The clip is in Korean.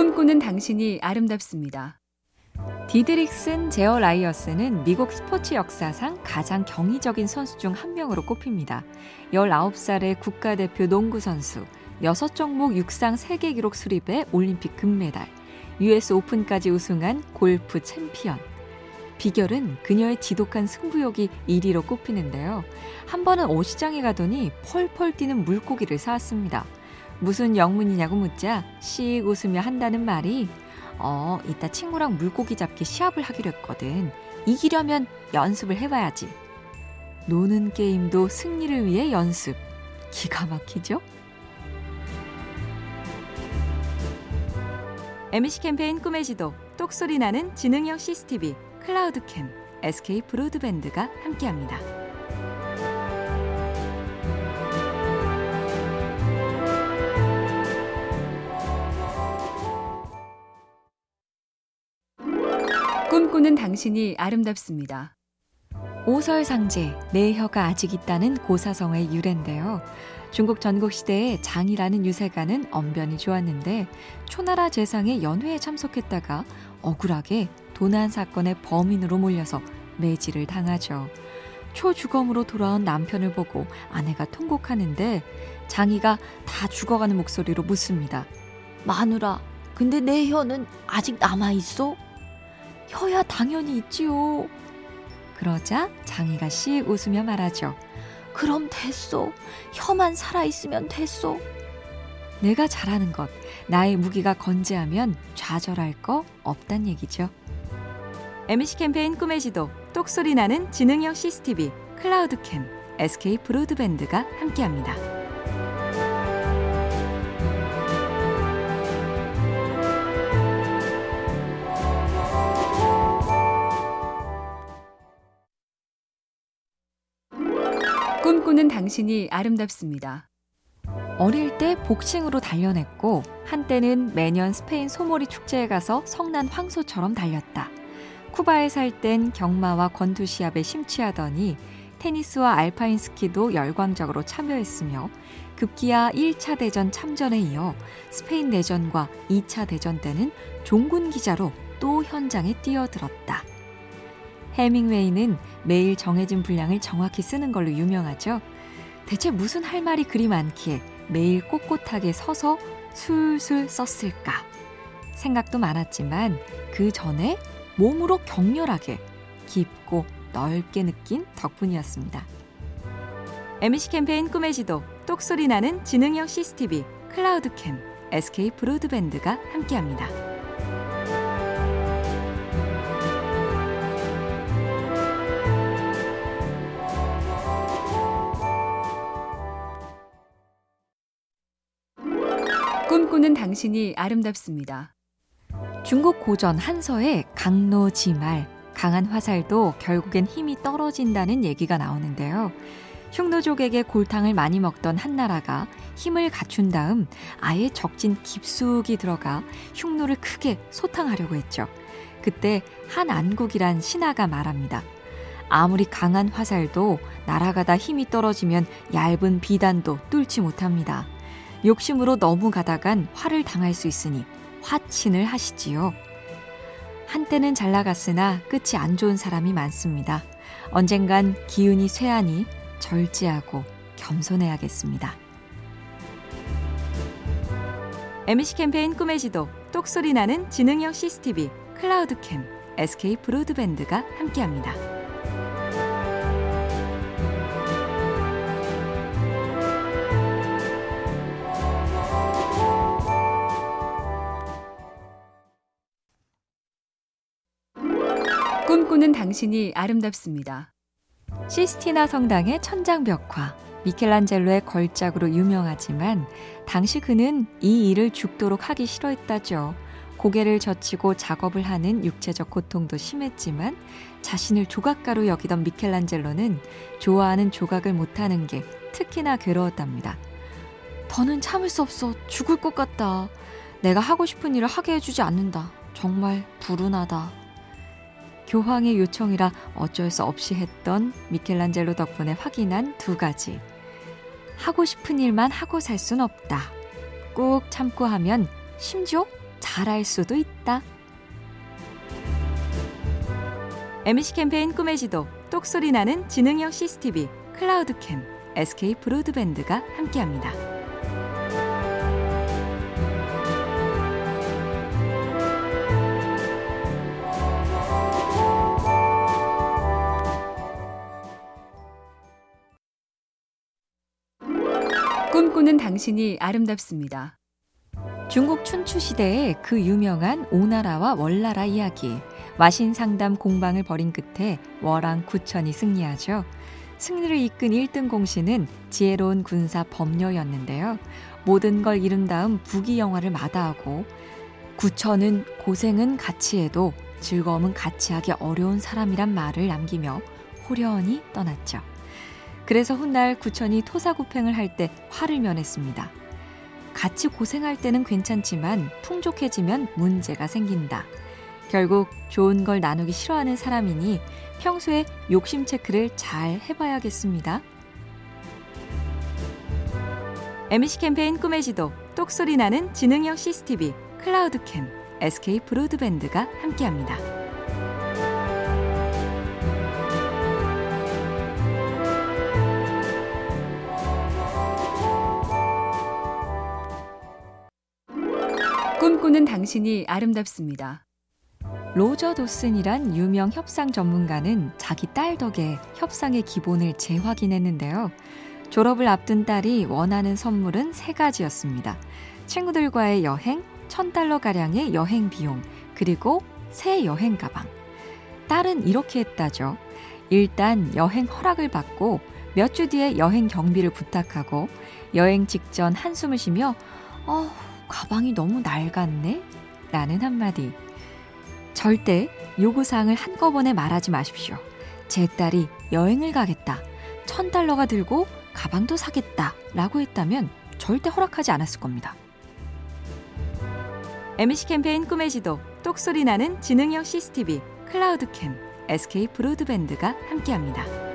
꿈꾸는 당신이 아름답습니다. 디드릭슨 자하리아스는 미국 스포츠 역사상 가장 경이적인 선수 중 한 명으로 꼽힙니다. 19살의 국가대표 농구 선수, 6종목 육상 세계 기록 수립에 올림픽 금메달, US 오픈까지 우승한 골프 챔피언. 비결은 그녀의 지독한 승부욕이 1위로 꼽히는데요. 한 번은 어시장에 가더니 펄펄 뛰는 물고기를 사왔습니다. 무슨 영문이냐고 묻자 씩 웃으며 한다는 말이 어, 이따 친구랑 물고기 잡기 시합을 하기로 했거든. 이기려면 연습을 해봐야지. 노는 게임도 승리를 위해 연습. 기가 막히죠? MC 캠페인 꿈의 지도, 똑소리 나는 지능형 CCTV, 클라우드캠, SK 브로드밴드가 함께합니다. 꿈꾸는 당신이 아름답습니다. 오설상제, 내 혀가 아직 있다는 고사성의 유래인데요. 중국 전국시대에 장이라는 유세가는 언변이 좋았는데 초나라 재상의 연회에 참석했다가 억울하게 도난 사건의 범인으로 몰려서 매질을 당하죠. 초주검으로 돌아온 남편을 보고 아내가 통곡하는데 장이가 다 죽어가는 목소리로 묻습니다. 마누라, 근데 내 혀는 아직 남아있어? 혀야 당연히 있지요. 그러자 장이가 씩 웃으며 말하죠. 그럼 됐소. 혀만 살아있으면 됐소. 내가 잘하는 것, 나의 무기가 건재하면 좌절할 거 없단 얘기죠. MC 캠페인 꿈의 지도, 똑소리 나는 지능형 CCTV, 클라우드캠, SK 브로드밴드가 함께합니다. 꿈꾸는 당신이 아름답습니다. 어릴 때 복싱으로 단련했고 한때는 매년 스페인 소모리 축제에 가서 성난 황소처럼 달렸다. 쿠바에 살 땐 경마와 권투 시합에 심취하더니 테니스와 알파인 스키도 열광적으로 참여했으며 급기야 1차 대전 참전에 이어 스페인 내전과 2차 대전 때는 종군 기자로 또 현장에 뛰어들었다. 해밍웨이는 매일 정해진 분량을 정확히 쓰는 걸로 유명하죠. 대체 무슨 할 말이 그리 많기에 매일 꼿꼿하게 서서 술술 썼을까? 생각도 많았지만 그 전에 몸으로 격렬하게 깊고 넓게 느낀 덕분이었습니다. MC 캠페인 꿈의 지도, 똑소리 나는 지능형 CCTV, 클라우드캠, SK 브로드밴드가 함께합니다. 꿈꾸는 당신이 아름답습니다. 중국 고전 한서의 강노지말, 강한 화살도 결국엔 힘이 떨어진다는 얘기가 나오는데요. 흉노족에게 골탕을 많이 먹던 한나라가 힘을 갖춘 다음 아예 적진 깊숙이 들어가 흉노를 크게 소탕하려고 했죠. 그때 한 안국이란 신하가 말합니다. 아무리 강한 화살도 날아가다 힘이 떨어지면 얇은 비단도 뚫지 못합니다. 욕심으로 너무 가다간 화를 당할 수 있으니 화친을 하시지요. 한때는 잘 나갔으나 끝이 안 좋은 사람이 많습니다. 언젠간 기운이 쇠하니 절제하고 겸손해야겠습니다. MC 캠페인 꿈의 지도, 똑소리 나는 지능형 CCTV, 클라우드캠, SK 브로드밴드가 함께합니다. 꿈꾸는 당신이 아름답습니다. 시스티나 성당의 천장 벽화, 미켈란젤로의 걸작으로 유명하지만 당시 그는 이 일을 죽도록 하기 싫어했다죠. 고개를 젖히고 작업을 하는 육체적 고통도 심했지만 자신을 조각가로 여기던 미켈란젤로는 좋아하는 조각을 못하는 게 특히나 괴로웠답니다. 더는 참을 수 없어. 죽을 것 같다. 내가 하고 싶은 일을 하게 해주지 않는다. 정말 불운하다. 교황의 요청이라 어쩔 수 없이 했던 미켈란젤로 덕분에 확인한 두 가지. 하고 싶은 일만 하고 살 순 없다. 꾹 참고 하면 심지어 잘할 수도 있다. MC 캠페인 꿈의 지도, 똑소리 나는 지능형 CCTV, 클라우드캠, SK 브로드밴드가 함께합니다. 꿈꾸는 당신이 아름답습니다. 중국 춘추 시대의 그 유명한 오나라와 월나라 이야기. 와신 상담 공방을 벌인 끝에 월왕 구천이 승리하죠. 승리를 이끈 1등 공신은 지혜로운 군사 범녀였는데요. 모든 걸 이룬 다음 부귀 영화를 마다하고 구천은 고생은 같이 해도 즐거움은 같이 하기 어려운 사람이란 말을 남기며 호련히 떠났죠. 그래서 훗날 구천이 토사구팽을 할 때 화를 면했습니다. 같이 고생할 때는 괜찮지만 풍족해지면 문제가 생긴다. 결국 좋은 걸 나누기 싫어하는 사람이니 평소에 욕심 체크를 잘 해봐야겠습니다. MC 캠페인 꿈의 지도, 똑소리 나는 지능형 CCTV, 클라우드캠, SK 브로드밴드가 함께합니다. 꿈꾸는 당신이 아름답습니다. 로저 도슨이란 유명 협상 전문가는 자기 딸 덕에 협상의 기본을 재확인했는데요. 졸업을 앞둔 딸이 원하는 선물은 세 가지였습니다. 친구들과의 여행, 천 달러 가량의 여행 비용, 그리고 새 여행 가방. 딸은 이렇게 했다죠. 일단 여행 허락을 받고 몇 주 뒤에 여행 경비를 부탁하고 여행 직전 한숨을 쉬며 어, 가방이 너무 낡았네? 라는 한마디. 절대 요구사항을 한꺼번에 말하지 마십시오. 제 딸이 여행을 가겠다. 천 달러가 들고 가방도 사겠다. 라고 했다면 절대 허락하지 않았을 겁니다. MC 캠페인 꿈의 지도, 똑소리 나는 지능형 CCTV, 클라우드캠, SK 브로드밴드가 함께합니다.